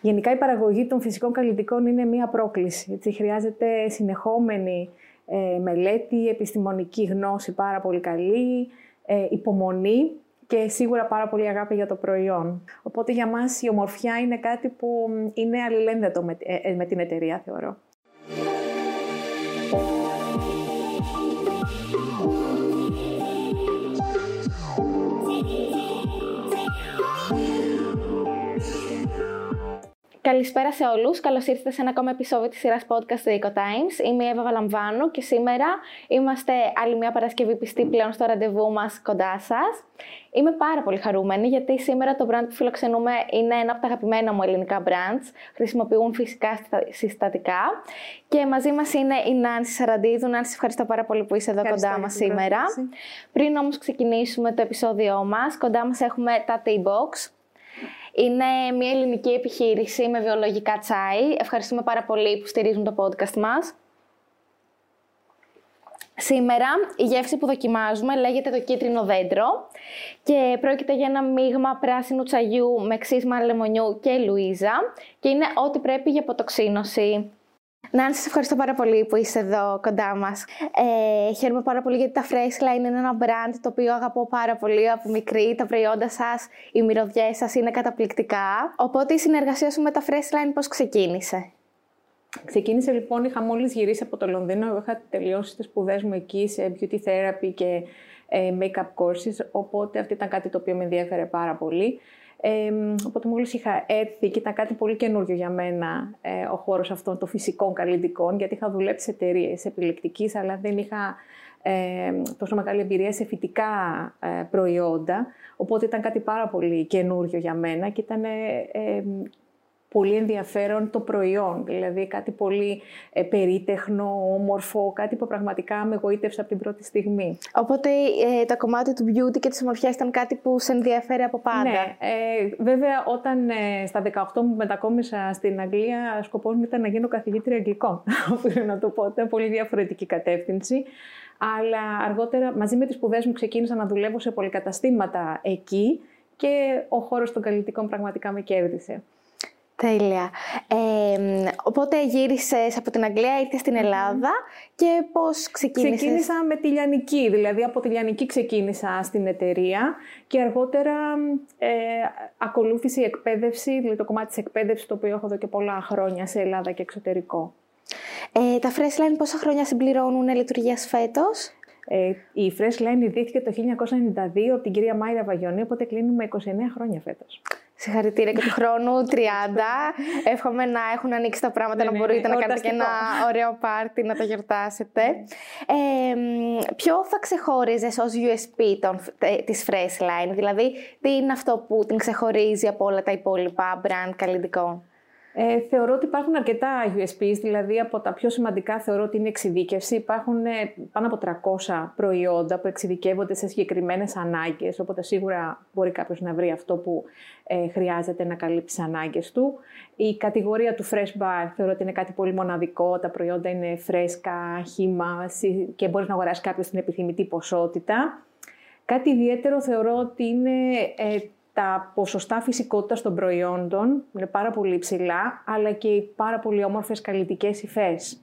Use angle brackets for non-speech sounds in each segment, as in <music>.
Γενικά η παραγωγή των φυσικών καλλιτικών είναι μία πρόκληση. Έτσι, χρειάζεται συνεχόμενη ε, μελέτη, επιστημονική γνώση πάρα πολύ καλή, ε, υπομονή και σίγουρα πάρα πολύ αγάπη για το προϊόν. Οπότε για μας η ομορφιά είναι κάτι που είναι αλληλένδετο με, ε, με την εταιρεία, θεωρώ. Καλησπέρα σε όλους. Καλώς ήρθατε σε ένα ακόμα επεισόδιο της σειράς podcast του Eco Times. Είμαι η Εύα Βαλαμβάνου και σήμερα είμαστε άλλη μια Παρασκευή πιστή πλέον στο ραντεβού μας κοντά σας. Είμαι πάρα πολύ χαρούμενη γιατί σήμερα το brand που φιλοξενούμε είναι ένα από τα αγαπημένα μου ελληνικά brands. Χρησιμοποιούν φυσικά συστατικά. Και μαζί μας είναι η Νάνση Σαραντίδου. Νάνση, ευχαριστώ πάρα πολύ που είσαι εδώ κοντά μας σήμερα. Πριν όμως ξεκινήσουμε το επεισόδιό μας, κοντά μας έχουμε τα Tea Box είναι μια ελληνική επιχείρηση με βιολογικά τσάι. Ευχαριστούμε πάρα πολύ που στηρίζουν το podcast μας. Σήμερα η γεύση που δοκιμάζουμε λέγεται το κίτρινο δέντρο και πρόκειται για ένα μείγμα πράσινου τσαγιού με ξύσμα λεμονιού και λουίζα και είναι ό,τι πρέπει για αποτοξίνωση. Να σας ευχαριστώ πάρα πολύ που είστε εδώ κοντά μας. Ε, χαίρομαι πάρα πολύ γιατί τα Freshline είναι ένα brand το οποίο αγαπώ πάρα πολύ από μικρή. Τα προϊόντα σας, οι μυρωδιές σας είναι καταπληκτικά. Οπότε η συνεργασία σου με τα Freshline πώς ξεκίνησε; Ξεκίνησε λοιπόν, είχα μόλις γυρίσει από το Λονδίνο, εγώ είχα τελειώσει τις σπουδές μου εκεί σε beauty therapy και ε, make-up courses, οπότε αυτό ήταν κάτι το οποίο με ενδιαφέρε πάρα πολύ. Ε, οπότε μόλις είχα έρθει και ήταν κάτι πολύ καινούριο για μένα ε, ο χώρος αυτών των φυσικών καλλιτικών, γιατί είχα δουλέψει σε εταιρείες επιλεκτικής, αλλά δεν είχα ε, τόσο μεγάλη εμπειρία σε φυτικά ε, προϊόντα. Οπότε ήταν κάτι πάρα πολύ καινούριο για μένα και ήταν πολύ ενδιαφέρον το προϊόν, δηλαδή κάτι πολύ ε, περίτεχνο, όμορφο, κάτι που πραγματικά με εγωίτευσε από την πρώτη στιγμή. Οπότε ε, το κομμάτι του beauty και της ομορφιάς ήταν κάτι που σε ενδιαφέρει από πάντα. Ναι, ε, βέβαια όταν ε, στα 18 μου μετακόμισα στην Αγγλία, σκοπός μου ήταν να γίνω καθηγήτρια αγγλικών, <laughs> οφείλω να το πω, ήταν πολύ διαφορετική κατεύθυνση. Αλλά αργότερα μαζί με τις σπουδές μου ξεκίνησα να δουλεύω σε πολυκαταστήματα εκεί και ο χώρος των καλλιτικών πραγματικά με κέρδισε. Τέλεια. Ε, οπότε γύρισες από την Αγγλία, ήρθες στην Ελλάδα και πώς ξεκίνησες; Ξεκίνησα με τη Λιανική, δηλαδή από τη Λιανική ξεκίνησα στην εταιρεία και αργότερα ε, ακολούθησε η εκπαίδευση, δηλαδή το κομμάτι της εκπαίδευσης το οποίο έχω εδώ και πολλά χρόνια σε Ελλάδα και εξωτερικό. Ε, τα Freshline πόσα χρόνια συμπληρώνουν λειτουργίας φέτος; Ε, η Freshline ιδρύθηκε το 1992 από την κυρία Μάιρα Βαγιονή, οπότε κλείνουμε 29 χρόνια φέτος. Συγχαρητήρια και του χρόνου 30. Εύχομαι να έχουν ανοίξει τα πράγματα, να ναι, μπορείτε να κάνετε και ένα ωραίο πάρτι να τα γιορτάσετε. Ε, ποιο θα ξεχώριζες ως USP των, της Freshline, δηλαδή τι είναι αυτό που την ξεχωρίζει από όλα τα υπόλοιπα brand καλλιτικών. Ε, θεωρώ ότι υπάρχουν αρκετά USPs, δηλαδή από τα πιο σημαντικά θεωρώ ότι είναι εξειδίκευση. Υπάρχουν ε, πάνω από 300 προϊόντα που εξειδικεύονται σε συγκεκριμένες ανάγκες, οπότε σίγουρα μπορεί κάποιος να βρει αυτό που ε, χρειάζεται να καλύψει τις ανάγκες του. Η κατηγορία του Fresh Bar θεωρώ ότι είναι κάτι πολύ μοναδικό. Τα προϊόντα είναι φρέσκα, χύμα και μπορείς να αγοράσεις κάποιος την επιθυμητή ποσότητα. Κάτι ιδιαίτερο θεωρώ ότι είναι ε, τα ποσοστά φυσικότητας των προϊόντων είναι πάρα πολύ ψηλά, αλλά και οι πάρα πολύ όμορφες καλλιτικές υφές.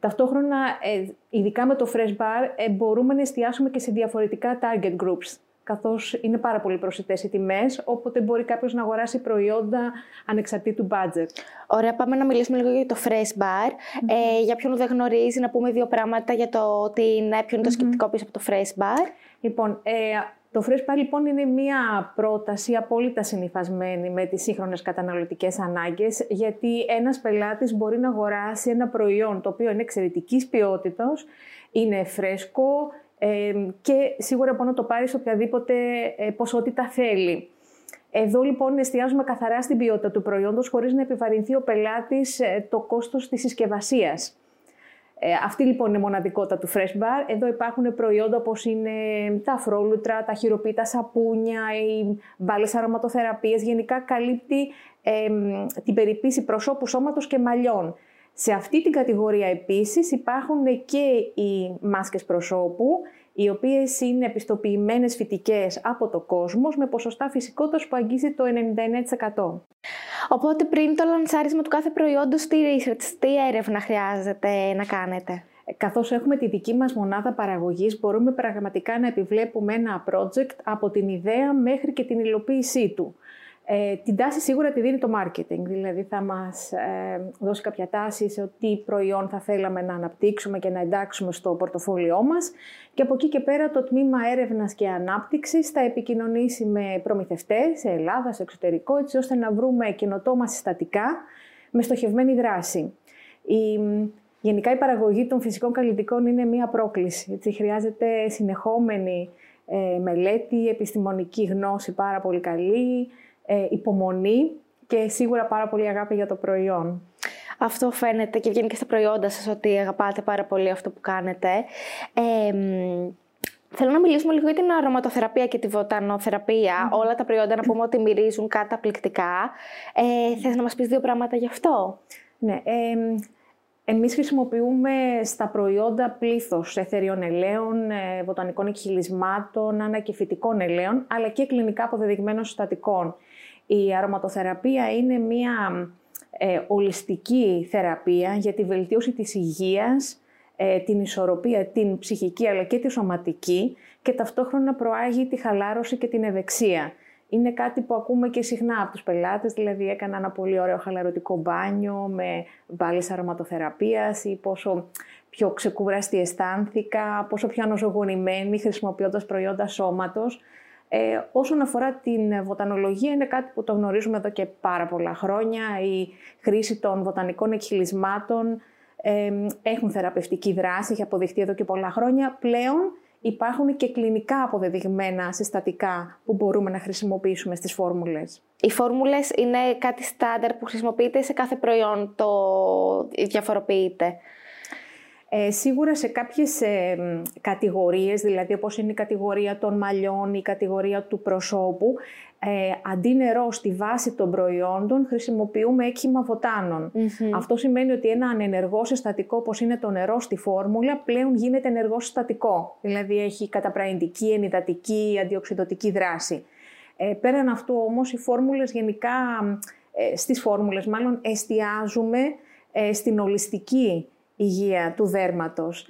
Ταυτόχρονα, ε, ειδικά με το Fresh Bar, ε, μπορούμε να εστιάσουμε και σε διαφορετικά target groups, καθώς είναι πάρα πολύ προσιτές οι τιμές, οπότε μπορεί κάποιος να αγοράσει προϊόντα ανεξαρτήτου budget. Ωραία, πάμε να μιλήσουμε λίγο για το Fresh Bar. Ε, για ποιον δεν γνωρίζει, να πούμε δύο πράγματα για το τι είναι, ποιο είναι το σκεπτικό πίσω από το Fresh Bar. Λοιπόν, ε, το Fresh Bar λοιπόν είναι μια πρόταση απόλυτα συνειφασμένη με τις σύγχρονες καταναλωτικές ανάγκες γιατί ένας πελάτης μπορεί να αγοράσει ένα προϊόν το οποίο είναι εξαιρετικής ποιότητας, είναι φρέσκο και σίγουρα μπορεί να το πάρει σε οποιαδήποτε ε, ποσότητα θέλει. Εδώ λοιπόν εστιάζουμε καθαρά στην ποιότητα του προϊόντος χωρίς να επιβαρυνθεί ο πελάτης ε, το κόστος της συσκευασίας. Ε, αυτή λοιπόν είναι η μοναδικότητα του Fresh Bar. Εδώ υπάρχουν προϊόντα όπως είναι τα αφρόλουτρα, τα χειροποίητα σαπούνια, οι μπάλες αρωματοθεραπείες. Γενικά καλύπτει την περιποίηση προσώπου, σώματος και μαλλιών. Σε αυτή την κατηγορία επίσης υπάρχουν και οι μάσκες προσώπου, οι οποίες είναι επιστοποιημένες φυτικές από το κόσμος με ποσοστά φυσικότητας που αγγίζει το 99%. Οπότε πριν το λανσάρισμα του κάθε προϊόντος, τι research, τι έρευνα χρειάζεται να κάνετε; Καθώς έχουμε τη δική μας μονάδα παραγωγής, μπορούμε πραγματικά να επιβλέπουμε ένα project από την ιδέα μέχρι και την υλοποίησή του. Ε, την τάση σίγουρα τη δίνει το marketing, δηλαδή θα μας ε, δώσει κάποια τάση σε τι προϊόν θα θέλαμε να αναπτύξουμε και να εντάξουμε στο πορτοφόλιό μας. Και από εκεί και πέρα το τμήμα έρευνας και ανάπτυξης θα επικοινωνήσει με προμηθευτές σε Ελλάδα, σε εξωτερικό, έτσι ώστε να βρούμε καινοτόμα συστατικά με στοχευμένη δράση. Η, γενικά η παραγωγή των φυσικών καλλιτικών είναι μία πρόκληση, έτσι, χρειάζεται συνεχόμενη ε, μελέτη, επιστημονική γνώση πάρα πολύ καλή, ε, υπομονή και σίγουρα πάρα πολύ αγάπη για το προϊόν. Αυτό φαίνεται και βγαίνει και στα προϊόντα σας ότι αγαπάτε πάρα πολύ αυτό που κάνετε. Ε, Θέλω να μιλήσουμε λίγο για την αρωματοθεραπεία και τη βοτανοθεραπεία. Όλα τα προϊόντα να πούμε ότι μυρίζουν καταπληκτικά. Ε, θες να μας πεις δύο πράγματα γι' αυτό; Ναι. Ε, εμείς χρησιμοποιούμε στα προϊόντα πλήθος εθεριών ελαίων, ε, βοτανικών εκχυλισμάτων, ανακεφητικών ελαίων, αλλά και κλινικά αποδεδειγμένων συστατικών. Η αρωματοθεραπεία είναι μια ε, ολιστική θεραπεία για τη βελτίωση της υγείας, ε, την ισορροπία, την ψυχική αλλά και τη σωματική και ταυτόχρονα προάγει τη χαλάρωση και την ευεξία. Είναι κάτι που ακούμε και συχνά από τους πελάτες, δηλαδή έκανα ένα πολύ ωραίο χαλαρωτικό μπάνιο με μπάλες αρωματοθεραπείας ή πόσο πιο ξεκουραστή αισθάνθηκα, πόσο πιο ανοσογονημένη χρησιμοποιώντας προϊόντα σώματος. Ε, όσον αφορά την βοτανολογία, είναι κάτι που το γνωρίζουμε εδώ και πάρα πολλά χρόνια. Η χρήση των βοτανικών εκχυλισμάτων ε, έχουν θεραπευτική δράση, έχει αποδειχτεί εδώ και πολλά χρόνια. Πλέον υπάρχουν και κλινικά αποδεδειγμένα συστατικά που μπορούμε να χρησιμοποιήσουμε στις φόρμουλες. Οι φόρμουλες είναι κάτι στάνταρ που χρησιμοποιείται σε κάθε προϊόν, το διαφοροποιείται. Ε, σίγουρα σε κάποιες ε, κατηγορίες, δηλαδή όπως είναι η κατηγορία των μαλλιών, η κατηγορία του προσώπου, ε, αντί νερό στη βάση των προϊόντων χρησιμοποιούμε έκχυμα Αυτό σημαίνει ότι ένα ανενεργό συστατικό όπως είναι το νερό στη φόρμουλα πλέον γίνεται ενεργό συστατικό. Δηλαδή έχει καταπραγητική, ενυδατική, αντιοξυδοτική δράση. Ε, πέραν αυτού όμως οι φόρμουλες γενικά, ε, στις φόρμουλες μάλλον εστιάζουμε ε, στην ολιστική υγεία του δέρματος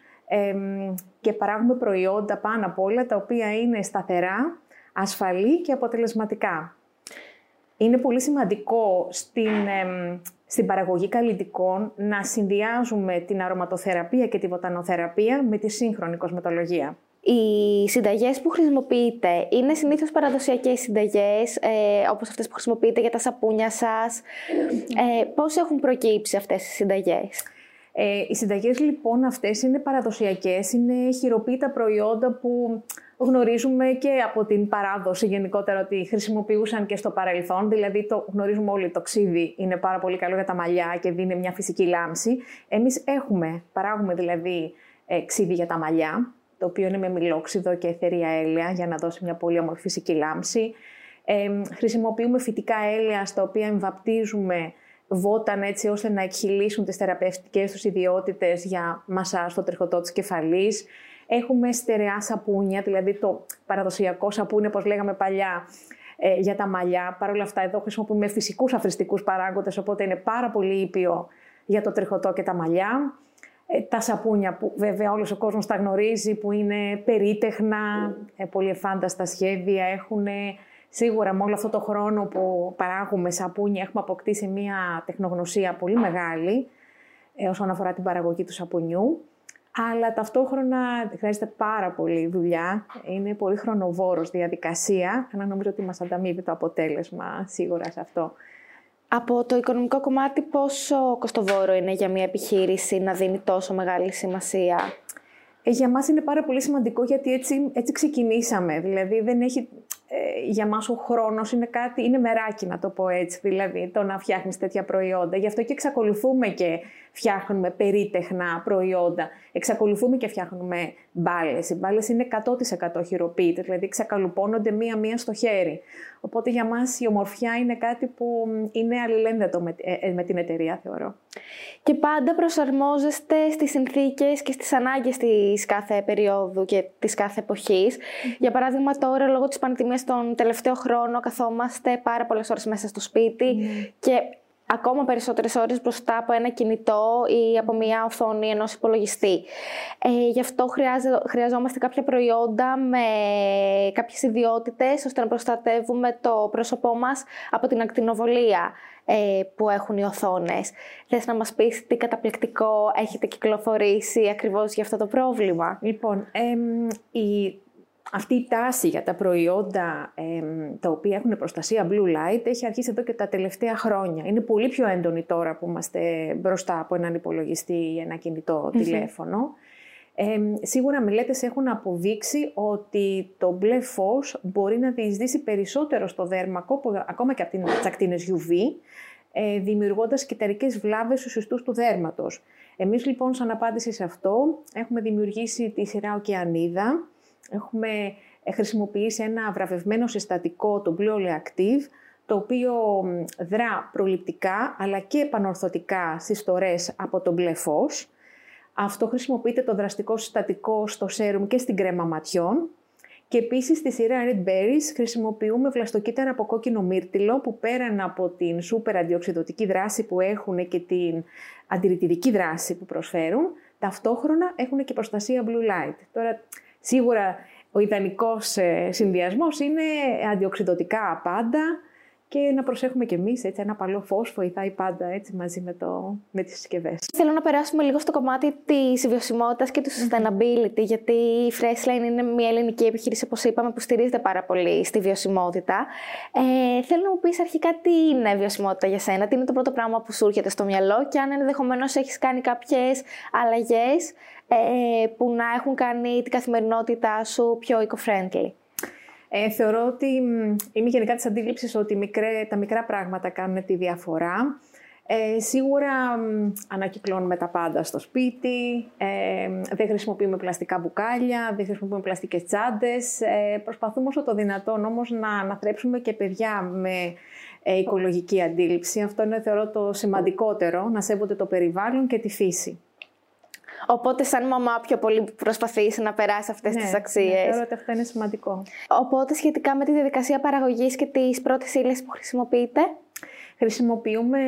και παράγουμε προϊόντα πάνω απ' όλα τα οποία είναι σταθερά, ασφαλή και αποτελεσματικά. Είναι πολύ σημαντικό στην, στην παραγωγή καλλιτικών να συνδυάζουμε την αρωματοθεραπεία και τη βοτανοθεραπεία με τη σύγχρονη κοσμετολογία. Οι συνταγές που χρησιμοποιείτε είναι συνήθως παραδοσιακές συνταγές, ε, όπως αυτές που χρησιμοποιείτε για τα σαπούνια σας. Ε, πώς έχουν προκύψει αυτές οι συνταγές; Ε, οι συνταγές λοιπόν αυτές είναι παραδοσιακές, είναι χειροποίητα προϊόντα που γνωρίζουμε και από την παράδοση γενικότερα ότι χρησιμοποιούσαν και στο παρελθόν. Δηλαδή, το γνωρίζουμε όλοι το ξύδι είναι πάρα πολύ καλό για τα μαλλιά και δίνει μια φυσική λάμψη. Εμείς έχουμε, παράγουμε δηλαδή ε, ξύδι για τα μαλλιά, το οποίο είναι με μιλόξιδο και εθερία έλαια για να δώσει μια πολύ όμορφη φυσική λάμψη. Ε, χρησιμοποιούμε φυτικά έλαια στα οποία εμβαπτίζουμε βόταν έτσι ώστε να εκχυλήσουν τις θεραπευτικές τους ιδιότητες για μασά στο τριχωτό της κεφαλής. Έχουμε στερεά σαπούνια, δηλαδή το παραδοσιακό σαπούνι, όπως λέγαμε παλιά, ε, για τα μαλλιά. Παρ' όλα αυτά, εδώ χρησιμοποιούμε φυσικούς αφριστικούς παράγοντες, οπότε είναι πάρα πολύ ήπιο για το τριχωτό και τα μαλλιά. Ε, τα σαπούνια που βέβαια όλος ο κόσμος τα γνωρίζει, που είναι περίτεχνα, ε, πολύ εφάνταστα σχέδια, έχουν Σίγουρα με όλο αυτό το χρόνο που παράγουμε σαπούνια έχουμε αποκτήσει μια τεχνογνωσία πολύ μεγάλη ε, όσον αφορά την παραγωγή του σαπουνιού. Αλλά ταυτόχρονα χρειάζεται πάρα πολύ δουλειά. Είναι πολύ χρονοβόρος διαδικασία, αλλά νομίζω ότι μας ανταμείβει το αποτέλεσμα σίγουρα σε αυτό. Από το οικονομικό κομμάτι, πόσο κοστοβόρο είναι για μια επιχείρηση να δίνει τόσο μεγάλη σημασία; Ε, για μας είναι πάρα πολύ σημαντικό γιατί έτσι, έτσι ξεκινήσαμε. Δηλαδή δεν έχει, ε, για μας ο χρόνος είναι κάτι, είναι μεράκι να το πω έτσι, δηλαδή το να φτιάχνεις τέτοια προϊόντα. Γι' αυτό και εξακολουθούμε και φτιάχνουμε περίτεχνα προϊόντα. Εξακολουθούμε και φτιάχνουμε μπάλες. Οι μπάλες είναι 100% χειροποίητες, δηλαδή ξεκαλουπώνονται μία-μία στο χέρι. Οπότε για μας η ομορφιά είναι κάτι που είναι αλληλένδετο με, ε, ε, με την εταιρεία, θεωρώ. Και πάντα προσαρμόζεστε στις συνθήκες και στις ανάγκες της κάθε περίοδου και της κάθε εποχής. Για παράδειγμα τώρα λόγω της πανδημίας στον τελευταίο χρόνο καθόμαστε πάρα πολλές ώρες μέσα στο σπίτι ναι. και ακόμα περισσότερες ώρες μπροστά από ένα κινητό ή από μια οθόνη ενός υπολογιστή. Ε, γι' αυτό χρειαζόμαστε κάποια προϊόντα με κάποιες ιδιότητες ώστε να προστατεύουμε το πρόσωπό μας από την ακτινοβολία ε, που έχουν οι οθόνες. Θες να μας πεις τι καταπληκτικό έχετε κυκλοφορήσει ακριβώς για αυτό το πρόβλημα; Λοιπόν, η αυτή η τάση για τα προϊόντα τα οποία έχουν προστασία blue light έχει αρχίσει εδώ και τα τελευταία χρόνια. Είναι πολύ πιο έντονη τώρα που είμαστε μπροστά από έναν υπολογιστή ή ένα τηλέφωνο. Ε, σίγουρα μελέτες έχουν αποδείξει ότι το μπλε φως μπορεί να διεισδύσει περισσότερο στο δέρμα ακόμα και από τις ακτίνες UV, ε, δημιουργώντας κυταρικές βλάβες στους ιστούς του δέρματος. Εμείς λοιπόν σαν απάντηση σε αυτό έχουμε δημιουργήσει τη σειρά Οκεανίδα, Έχουμε ε, χρησιμοποιήσει ένα βραβευμένο συστατικό, το Blue Active, το οποίο δρά προληπτικά αλλά και επανορθωτικά στις στορές από το μπλε φως. Αυτό χρησιμοποιείται το δραστικό συστατικό στο σέρουμ και στην κρέμα ματιών. Και επίσης στη σειρά Red Berries χρησιμοποιούμε βλαστοκύτταρα από κόκκινο μύρτιλο που πέραν από την σούπερ αντιοξυδοτική δράση που έχουν και την αντιρρητηρική δράση που προσφέρουν, ταυτόχρονα έχουν και προστασία blue light. Τώρα Σίγουρα ο ιδανικός ε, συνδυασμός είναι αντιοξυδοτικά πάντα και να προσέχουμε κι εμείς, έτσι, ένα παλό φως βοηθάει πάντα έτσι, μαζί με, το, με τις συσκευές. Θέλω να περάσουμε λίγο στο κομμάτι της βιωσιμότητας και του sustainability, γιατί η Freshline είναι μια ελληνική επιχείρηση, όπως είπαμε, που στηρίζεται πάρα πολύ στη βιωσιμότητα. Ε, θέλω να μου πεις αρχικά τι είναι βιωσιμότητα για σένα, τι είναι το πρώτο πράγμα που σου έρχεται στο μυαλό και αν ενδεχομένως έχεις κάνει κάποιες αλλαγές ε, που να έχουν κάνει την καθημερινότητά σου πιο eco-friendly. Ε, θεωρώ ότι είμαι γενικά της αντίληψης ότι μικρέ, τα μικρά πράγματα κάνουν τη διαφορά. Ε, σίγουρα ανακυκλώνουμε τα πάντα στο σπίτι, ε, δεν χρησιμοποιούμε πλαστικά μπουκάλια, δεν χρησιμοποιούμε πλαστικές τσάντες. Ε, προσπαθούμε όσο το δυνατόν όμως να αναθρέψουμε και παιδιά με ε, οικολογική αντίληψη. Αυτό είναι θεωρώ το σημαντικότερο, να σέβονται το περιβάλλον και τη φύση. Οπότε, σαν μαμά, πιο πολύ προσπαθείς να περάσεις αυτές ναι, τι αξίες. Ναι, θεωρώ ότι αυτό είναι σημαντικό. Οπότε, σχετικά με τη διαδικασία παραγωγής και τις πρώτες ύλες που χρησιμοποιείτε; Χρησιμοποιούμε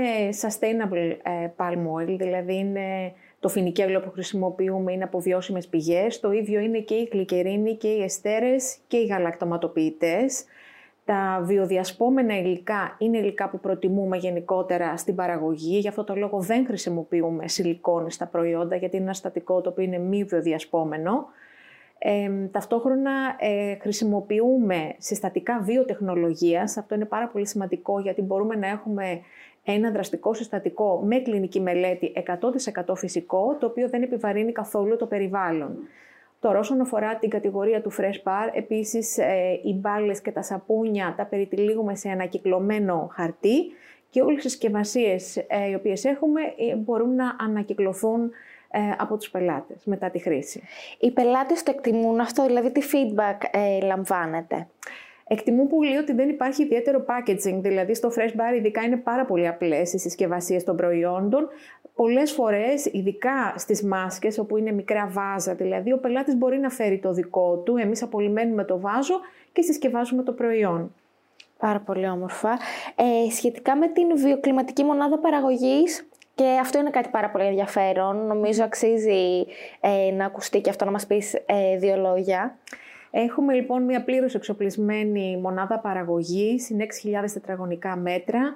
sustainable ε, palm oil, δηλαδή είναι το φινικέλο που χρησιμοποιούμε είναι από βιώσιμες πηγές. Το ίδιο είναι και η γλυκερίνη και οι εστέρες και οι γαλακτοματοποιητές. Τα βιοδιασπόμενα υλικά είναι υλικά που προτιμούμε γενικότερα στην παραγωγή. Γι' αυτό το λόγο δεν χρησιμοποιούμε σιλικόνη στα προϊόντα, γιατί είναι ένα στατικό το οποίο είναι μη βιοδιασπόμενο. Ε, ταυτόχρονα ε, χρησιμοποιούμε συστατικά βιοτεχνολογίας. Αυτό είναι πάρα πολύ σημαντικό γιατί μπορούμε να έχουμε ένα δραστικό συστατικό με κλινική μελέτη 100% φυσικό, το οποίο δεν επιβαρύνει καθόλου το περιβάλλον. Τώρα, όσον αφορά την κατηγορία του Fresh Bar, επίσης ε, οι μπάλες και τα σαπούνια τα περιτυλίγουμε σε ανακυκλωμένο χαρτί και όλες οι συσκευασίες ε, οι οποίες έχουμε ε, μπορούν να ανακυκλωθούν από τους πελάτες μετά τη χρήση. Οι πελάτες το εκτιμούν αυτό, δηλαδή τι feedback λαμβάνετε; Εκτιμούν πολύ ότι δεν υπάρχει ιδιαίτερο packaging, δηλαδή στο Fresh Bar ειδικά είναι πάρα πολύ απλές οι συσκευασίες των προϊόντων. Πολλές φορές, ειδικά στις μάσκες όπου είναι μικρά βάζα, δηλαδή ο πελάτης μπορεί να φέρει το δικό του, εμείς απολυμμένουμε το βάζο και συσκευάζουμε το προϊόν. Πάρα πολύ όμορφα. Ε, σχετικά με την βιοκλιματική μονάδα παραγωγής, και αυτό είναι κάτι πάρα πολύ ενδιαφέρον. Νομίζω αξίζει ε, να ακουστεί και αυτό να μας πεις ε, δύο λόγια. Έχουμε λοιπόν μια πλήρως εξοπλισμένη μονάδα παραγωγής, είναι 6.000 τετραγωνικά μέτρα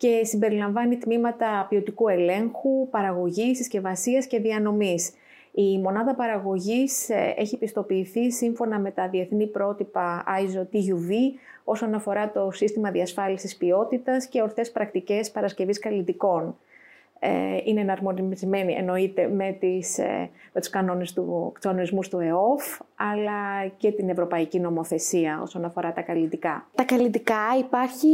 και συμπεριλαμβάνει τμήματα ποιοτικού ελέγχου, παραγωγής, συσκευασίας και διανομής. Η μονάδα παραγωγής ε, έχει πιστοποιηθεί σύμφωνα με τα διεθνή πρότυπα ISO TUV όσον αφορά το σύστημα διασφάλισης ποιότητας και ορθές πρακτικές παρασκευής καλλιτικών. Ε, είναι εναρμονισμένη εννοείται με, τις, ε, με τους κανόνες του, κανονισμούς του ΕΟΦ, αλλά και την ευρωπαϊκή νομοθεσία όσον αφορά τα καλλιτικά. Τα καλλιτικά υπάρχει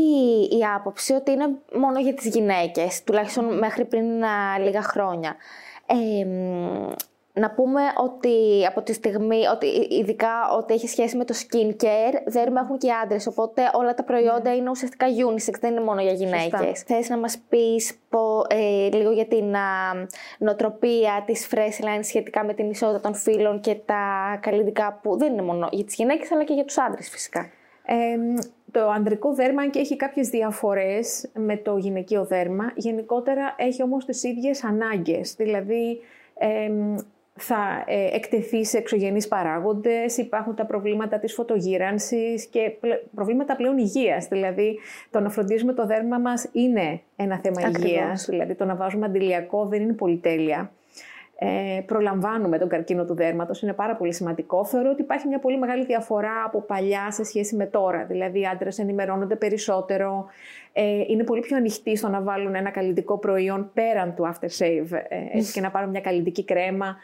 η άποψη ότι είναι μόνο για τις γυναίκες, τουλάχιστον μέχρι πριν λίγα χρόνια. Ε, να πούμε ότι από τη στιγμή, ότι ειδικά ότι έχει σχέση με το skincare, δέρμα έχουν και άντρες. Οπότε όλα τα προϊόντα ναι. είναι ουσιαστικά unisex, δεν είναι μόνο για γυναίκες. Θες να μας πεις ε, λίγο για την α, νοοτροπία της Freshline σχετικά με την ισότητα των φύλων και τα καλλιτικά που δεν είναι μόνο για τις γυναίκες, αλλά και για τους άντρες φυσικά. το ανδρικό δέρμα, και έχει κάποιες διαφορές με το γυναικείο δέρμα, γενικότερα έχει όμως τις ίδιες ανάγκες. Δηλαδή, θα ε, εκτεθεί σε εξωγενείς παράγοντες, υπάρχουν τα προβλήματα της φωτογύρανσης και προβλήματα πλέον υγείας. Δηλαδή, το να φροντίζουμε το δέρμα μας είναι ένα θέμα Ακριβώς. υγείας. Δηλαδή, το να βάζουμε αντιλιακό δεν είναι πολυτέλεια ε, προλαμβάνουμε τον καρκίνο του δέρματος, είναι πάρα πολύ σημαντικό. Θεωρώ ότι υπάρχει μια πολύ μεγάλη διαφορά από παλιά σε σχέση με τώρα. Δηλαδή, οι άντρες ενημερώνονται περισσότερο, ε, είναι πολύ πιο ανοιχτοί στο να βάλουν ένα καλλιτικό προϊόν πέραν του aftershave ε, και να πάρουν μια καλλιτική κρέμα.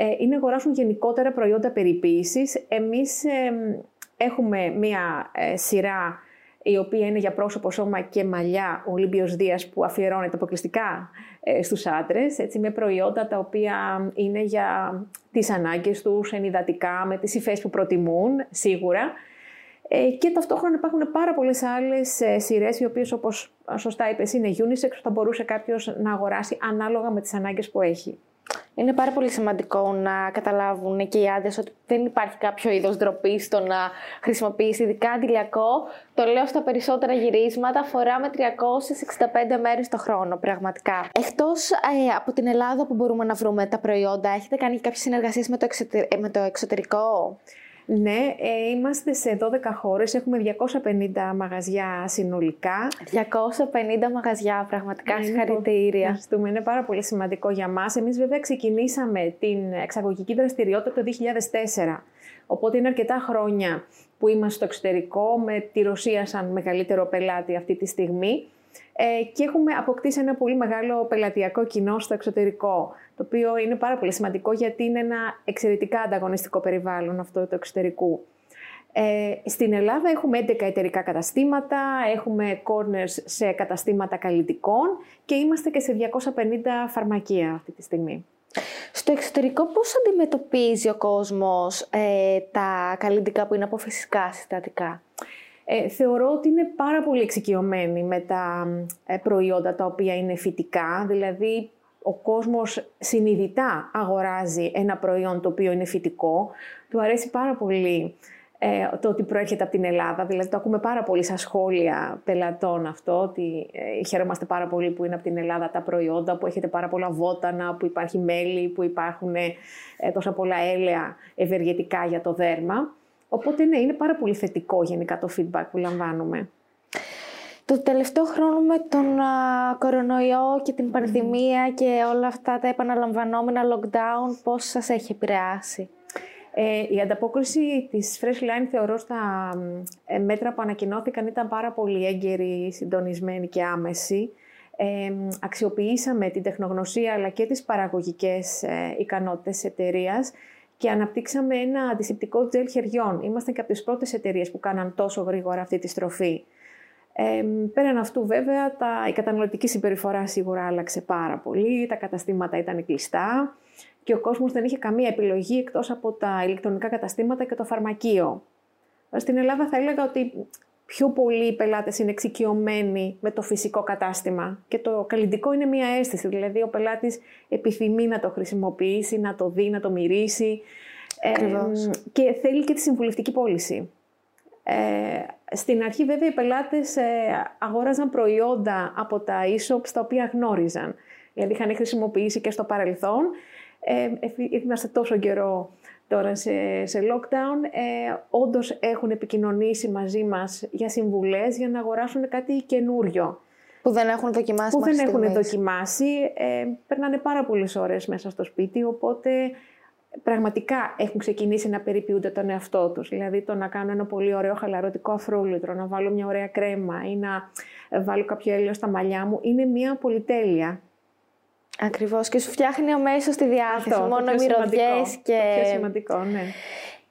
Ε, είναι αγοράσουν γενικότερα προϊόντα περιποίησης. Εμείς ε, έχουμε μια ε, σειρά η οποία είναι για πρόσωπο, σώμα και μαλλιά, ο Ολύμπιος Δίας που αφιερώνεται αποκλειστικά ε, στους άντρες, έτσι, με προϊόντα τα οποία είναι για τις ανάγκες τους, ενυδατικά, με τις υφές που προτιμούν, σίγουρα. Ε, και ταυτόχρονα υπάρχουν πάρα πολλές άλλες ε, σειρές, οι οποίες όπως σωστά είπες είναι unisex, θα μπορούσε κάποιος να αγοράσει ανάλογα με τις ανάγκες που έχει. Είναι πάρα πολύ σημαντικό να καταλάβουν και οι άντρες ότι δεν υπάρχει κάποιο είδος ντροπή στο να χρησιμοποιήσει ειδικά αντιλιακό. Το λέω στα περισσότερα γυρίσματα, φοράμε 365 μέρες το χρόνο, πραγματικά. Εκτός ε, από την Ελλάδα που μπορούμε να βρούμε τα προϊόντα, έχετε κάνει κάποιες συνεργασίες με, με το εξωτερικό; Ναι, ε, είμαστε σε 12 χώρες, έχουμε 250 μαγαζιά συνολικά. 250 μαγαζιά, πραγματικά ναι, συγχαρητήρια. Ευχαριστούμε, είναι πάρα πολύ σημαντικό για μας. Εμείς βέβαια ξεκινήσαμε την εξαγωγική δραστηριότητα το 2004, οπότε είναι αρκετά χρόνια που είμαστε στο εξωτερικό με τη Ρωσία σαν μεγαλύτερο πελάτη αυτή τη στιγμή ε, και έχουμε αποκτήσει ένα πολύ μεγάλο πελατειακό κοινό στο εξωτερικό, το οποίο είναι πάρα πολύ σημαντικό γιατί είναι ένα εξαιρετικά ανταγωνιστικό περιβάλλον αυτό το εξωτερικού. Ε, στην Ελλάδα έχουμε 11 εταιρικά καταστήματα, έχουμε corners σε καταστήματα καλλιτικών και είμαστε και σε 250 φαρμακεία αυτή τη στιγμή. Στο εξωτερικό πώς αντιμετωπίζει ο κόσμος ε, τα καλλιτικά που είναι από φυσικά συστατικά; Ε, θεωρώ ότι είναι πάρα πολύ εξοικειωμένοι με τα ε, προϊόντα τα οποία είναι φυτικά, δηλαδή ο κόσμος συνειδητά αγοράζει ένα προϊόν το οποίο είναι φυτικό. Του αρέσει πάρα πολύ ε, το ότι προέρχεται από την Ελλάδα, δηλαδή το ακούμε πάρα πολύ στα σχόλια πελατών αυτό, ότι ε, χαίρομαστε πάρα πολύ που είναι από την Ελλάδα τα προϊόντα, που έχετε πάρα πολλά βότανα, που υπάρχει μέλι, που υπάρχουν ε, τόσα πολλά έλαια ευεργετικά για το δέρμα. Οπότε ναι, είναι πάρα πολύ θετικό γενικά το feedback που λαμβάνουμε. Το τελευταίο χρόνο με τον α, κορονοϊό και την πανδημία και όλα αυτά τα επαναλαμβανόμενα lockdown, πώς σας έχει επηρεάσει; Ε, η ανταπόκριση της Freshline θεωρώ στα ε, μέτρα που ανακοινώθηκαν ήταν πάρα πολύ έγκαιρη, συντονισμένη και άμεση. Ε, αξιοποιήσαμε την τεχνογνωσία αλλά και τις παραγωγικές ε, ικανότητες εταιρείας και αναπτύξαμε ένα αντισηπτικό τζελ χεριών. Είμαστε και από τις πρώτες εταιρείες που κάναν τόσο γρήγορα αυτή τη στροφή. Ε, πέραν αυτού βέβαια τα, η καταναλωτική συμπεριφορά σίγουρα άλλαξε πάρα πολύ, τα καταστήματα ήταν κλειστά και ο κόσμος δεν είχε καμία επιλογή εκτός από τα ηλεκτρονικά καταστήματα και το φαρμακείο. Στην Ελλάδα θα έλεγα ότι πιο πολλοί οι πελάτες είναι εξοικειωμένοι με το φυσικό κατάστημα και το καλλιντικό είναι μια αίσθηση, δηλαδή ο πελάτης επιθυμεί να το χρησιμοποιήσει, να το δει, να το μυρίσει ε, και θέλει και τη συμβουλευτική πώληση. Ε, στην αρχή βέβαια οι πελάτες ε, αγόραζαν προϊόντα από τα e-shops τα οποία γνώριζαν, γιατί είχαν χρησιμοποιήσει και στο παρελθόν. Ε, είμαστε τόσο καιρό τώρα σε, σε lockdown, ε, όντως έχουν επικοινωνήσει μαζί μας για συμβουλές για να αγοράσουν κάτι καινούριο. Που δεν έχουν δοκιμάσει Που δεν έχουν δοκιμάσει. Ε, περνάνε πάρα πολλές ώρες μέσα στο σπίτι, οπότε πραγματικά έχουν ξεκινήσει να περιποιούνται τον εαυτό τους. Δηλαδή το να κάνω ένα πολύ ωραίο χαλαρωτικό αφρόλυτρο, να βάλω μια ωραία κρέμα ή να βάλω κάποιο έλαιο στα μαλλιά μου, είναι μια πολυτέλεια. Ακριβώς. Και σου φτιάχνει αμέσως τη διάθεση, Αυτό, μόνο μυρωδιές και... Το πιο σημαντικό, ναι.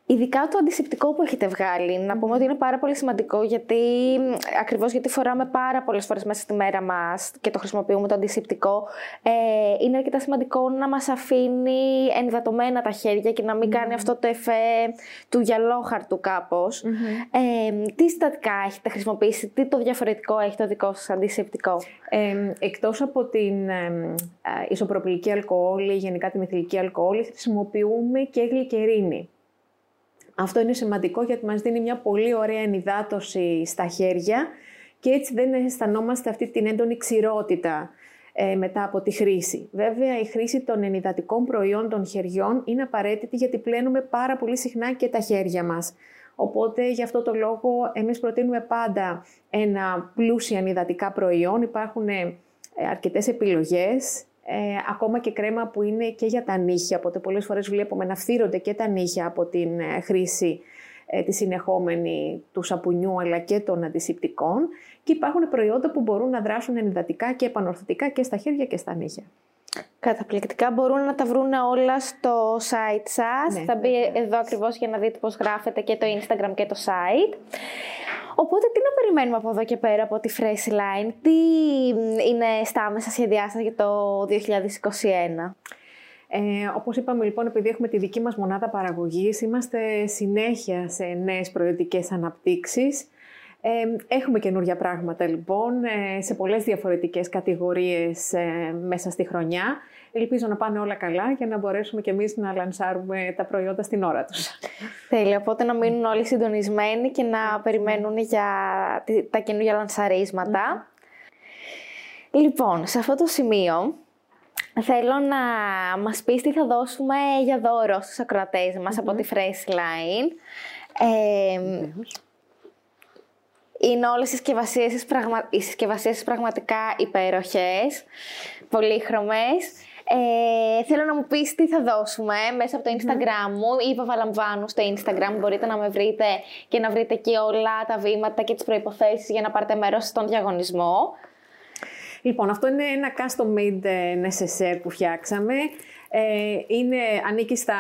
Ειδικά το αντισηπτικό που έχετε βγάλει, να πούμε ότι είναι πάρα πολύ σημαντικό γιατί ακριβώς γιατί φοράμε πάρα πολλές φορές μέσα στη μέρα μας και το χρησιμοποιούμε το αντισηπτικό, ε, είναι αρκετά σημαντικό να μας αφήνει ενδατωμένα τα χέρια και να μην κάνει αυτό το εφέ του γυαλόχαρτου κάπως. Ε, τι συστατικά έχετε χρησιμοποιήσει, τι το διαφορετικό έχει το δικό σας αντισηπτικό; Ε, εκτός από την ε, ισοπροπηλική αλκοόλη, γενικά την ηθιλική αλκοόλη, χρησιμοποιούμε και γλυκερίνη Αυτό είναι σημαντικό γιατί μας δίνει μια πολύ ωραία ενυδάτωση στα χέρια και έτσι δεν αισθανόμαστε αυτή την έντονη ξηρότητα ε, μετά από τη χρήση. Βέβαια, η χρήση των ενυδατικών προϊόντων χεριών είναι απαραίτητη γιατί πλένουμε πάρα πολύ συχνά και τα χέρια μας. Οπότε, γι' αυτό το λόγο, εμείς προτείνουμε πάντα ένα πλούσια ενυδατικά προϊόν. Υπάρχουν ε, αρκετές επιλογές, ε, ακόμα και κρέμα που είναι και για τα νύχια, οπότε πολλές φορές βλέπουμε να φθύρονται και τα νύχια από την ε, χρήση ε, τη συνεχόμενη του σαπουνιού αλλά και των αντισηπτικών και υπάρχουν προϊόντα που μπορούν να δράσουν ενυδατικά και επανορθωτικά και στα χέρια και στα νύχια. Καταπληκτικά. Μπορούν να τα βρουν όλα στο site σας. Ναι, Θα μπει εδώ ακριβώς για να δείτε πώς γράφετε και το Instagram και το site. Οπότε τι να περιμένουμε από εδώ και πέρα από τη Fresh Line, τι είναι στα άμεσα σχεδιά σας για το 2021. Ε, όπως είπαμε λοιπόν, επειδή έχουμε τη δική μας μονάδα παραγωγής, είμαστε συνέχεια σε νέες προϊόντικές αναπτύξεις. Ε, έχουμε καινούργια πράγματα λοιπόν, ε, σε πολλές διαφορετικές κατηγορίες ε, μέσα στη χρονιά. Ελπίζω να πάνε όλα καλά για να μπορέσουμε και εμείς να λανσάρουμε τα προϊόντα στην ώρα τους. Τέλεια, οπότε να μείνουν όλοι συντονισμένοι και να περιμένουν για τα καινούργια λανσαρίσματα. Λοιπόν, σε αυτό το σημείο Θέλω να μας πεις τι θα δώσουμε για δώρο στους ακροατές μας από τη Fresh Line. Είναι όλες οι συσκευασίες, πραγμα... οι συσκευασίες πραγματικά υπέροχες, πολύχρωμες. Ε, θέλω να μου πεις τι θα δώσουμε μέσα από το Instagram μου ή Παπαλαμβάνου στο Instagram. Μπορείτε να με βρείτε και να βρείτε εκεί όλα τα βήματα και τις προϋποθέσεις για να πάρετε μέρος στον διαγωνισμό. Λοιπόν, αυτό είναι ένα custom made ες, necessaire που φτιάξαμε. Ε, είναι, ανήκει στα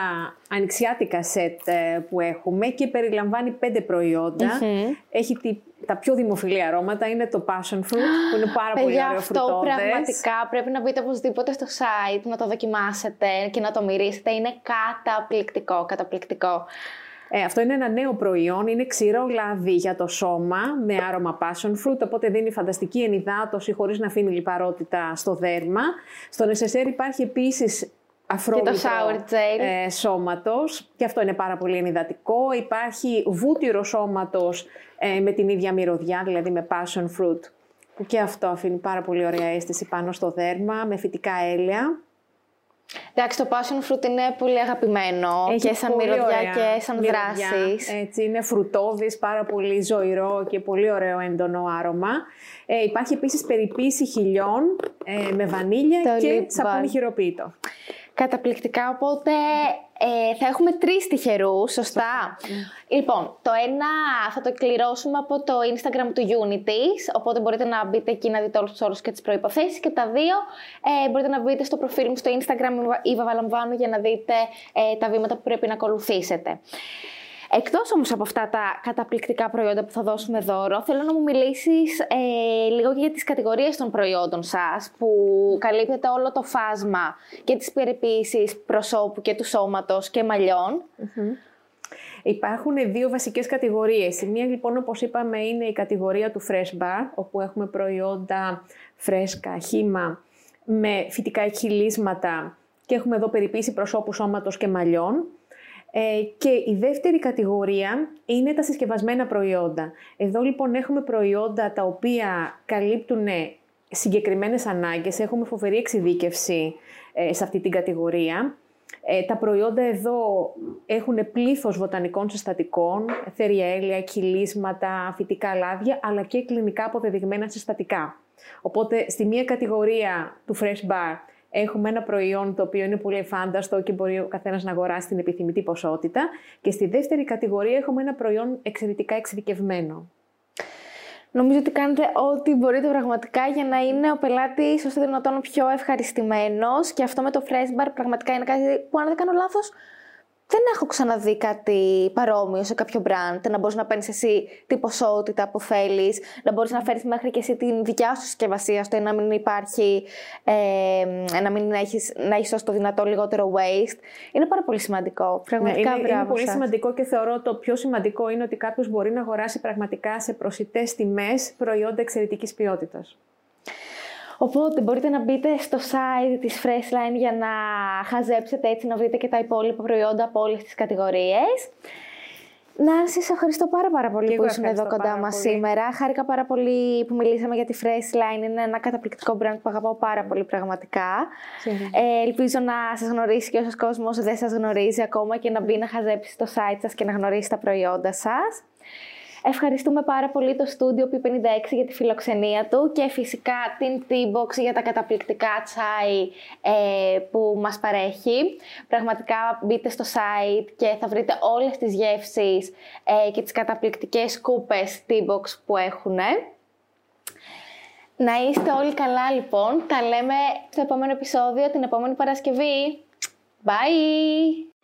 ανοιξιάτικα σετ ε, που έχουμε και περιλαμβάνει πέντε Έχει τη, τα πιο δημοφιλή αρώματα, είναι το passion fruit που είναι πάρα πολύ ωραίο αυτό πραγματικά πρέπει να μπείτε οπωσδήποτε στο site, να το δοκιμάσετε και να το μυρίσετε. Είναι καταπληκτικό, καταπληκτικό. Ε, αυτό είναι ένα νέο προϊόν, είναι ξηρό λάδι για το σώμα με άρωμα passion fruit, οπότε δίνει φανταστική ενυδάτωση χωρίς να αφήνει λιπαρότητα στο δέρμα. Στο necessaire υπάρχει επίσης αφρόλυτρο ε, σώματος και αυτό είναι πάρα πολύ ενυδατικό. Υπάρχει βούτυρο σώματος ε, με την ίδια μυρωδιά, δηλαδή με passion fruit, που και αυτό αφήνει πάρα πολύ ωραία αίσθηση πάνω στο δέρμα, με φυτικά έλαια. Εντάξει, το passion fruit είναι πολύ αγαπημένο και σαν μυρωδιά και σαν δράσης. Έτσι, είναι φρουτόδης, πάρα πολύ ζωηρό και πολύ ωραίο έντονο άρωμα. Ε, υπάρχει επίσης περιποίηση χιλιών ε, με βανίλια και σαπούνι χειροποίητο. Καταπληκτικά, οπότε ε, θα έχουμε τρεις τυχερούς, σωστά; Λοιπόν, το ένα θα το κληρώσουμε από το Instagram του Unities, οπότε μπορείτε να μπείτε εκεί να δείτε όλους τους όρους και τις προϋποθέσεις και τα δύο ε, μπορείτε να μπείτε στο προφίλ μου στο Instagram ή Βαβαλαμβάνου για να δείτε ε, τα βήματα που πρέπει να ακολουθήσετε. Εκτός όμως από αυτά τα καταπληκτικά προϊόντα που θα δώσουμε δώρο, θέλω να μου μιλήσεις ε, λίγο και για τις κατηγορίες των προϊόντων σας, που καλύπτεται όλο το φάσμα και τη περιποίηση προσώπου και του σώματος και μαλλιων Υπάρχουν δύο βασικές κατηγορίες. Η μία λοιπόν όπως είπαμε είναι η κατηγορία του Fresh Bar, όπου έχουμε προϊόντα φρέσκα, χύμα, με φυτικά εκχυλίσματα και έχουμε εδώ περιποίηση προσώπου, σώματος και μαλλιών. Ε, και η δεύτερη κατηγορία είναι τα συσκευασμένα προϊόντα. Εδώ λοιπόν έχουμε προϊόντα τα οποία καλύπτουν συγκεκριμένες ανάγκες, έχουμε φοβερή εξειδίκευση ε, σε αυτή την κατηγορία. Ε, τα προϊόντα εδώ έχουν πλήθος βοτανικών συστατικών, θεριέλια, κυλίσματα, φυτικά λάδια, αλλά και κλινικά αποδεδειγμένα συστατικά. Οπότε, στη μία κατηγορία του Fresh Bar έχουμε ένα προϊόν το οποίο είναι πολύ εφάνταστο και μπορεί ο καθένας να αγοράσει την επιθυμητή ποσότητα. Και στη δεύτερη κατηγορία έχουμε ένα προϊόν εξαιρετικά εξειδικευμένο. Νομίζω ότι κάνετε ό,τι μπορείτε πραγματικά για να είναι ο πελάτης όσο δυνατόν πιο ευχαριστημένος. Και αυτό με το Fresh Bar πραγματικά είναι κάτι που, αν δεν κάνω λάθος, δεν έχω ξαναδεί κάτι παρόμοιο σε κάποιο brand. Να μπορείς να παίρνεις εσύ την ποσότητα που θέλεις, να μπορείς να φέρεις μέχρι και εσύ την δικιά σου συσκευασία, ώστε να μην υπάρχει, ε, να μην έχεις να έχεις όσο το δυνατό λιγότερο waste. Είναι πάρα πολύ σημαντικό. Πραγματικά ναι, είναι, είναι πολύ σημαντικό και θεωρώ το πιο σημαντικό είναι ότι κάποιος μπορεί να αγοράσει πραγματικά σε προσιτές τιμές προϊόντα εξαιρετικής ποιότητας. Οπότε μπορείτε να μπείτε στο site της Freshline για να χαζέψετε έτσι να βρείτε και τα υπόλοιπα προϊόντα από όλες τις κατηγορίες. Νάνση, σε ευχαριστώ πάρα, πάρα πολύ Και που εγώ ήσουν εδώ ευχαριστώ κοντά πάρα μας πολύ. σήμερα. Χάρηκα πάρα πολύ που μιλήσαμε για τη Fresh Line. Είναι ένα καταπληκτικό brand που αγαπάω πάρα πολύ πραγματικά. Ε, ελπίζω να σας γνωρίσει και όσος κόσμος δεν σας γνωρίζει ακόμα και να μπει να χαζέψει στο site σας και να γνωρίσει τα προϊόντα σας. Ευχαριστούμε πάρα πολύ το στούντιο P56 για τη φιλοξενία του και φυσικά την T-Box για τα καταπληκτικά τσάι ε, που μας παρέχει. Πραγματικά μπείτε στο site και θα βρείτε όλες τις γεύσεις ε, και τις καταπληκτικές κούπες T-Box που έχουν. Να είστε όλοι καλά λοιπόν. Τα λέμε στο επόμενο επεισόδιο την επόμενη Παρασκευή. Bye!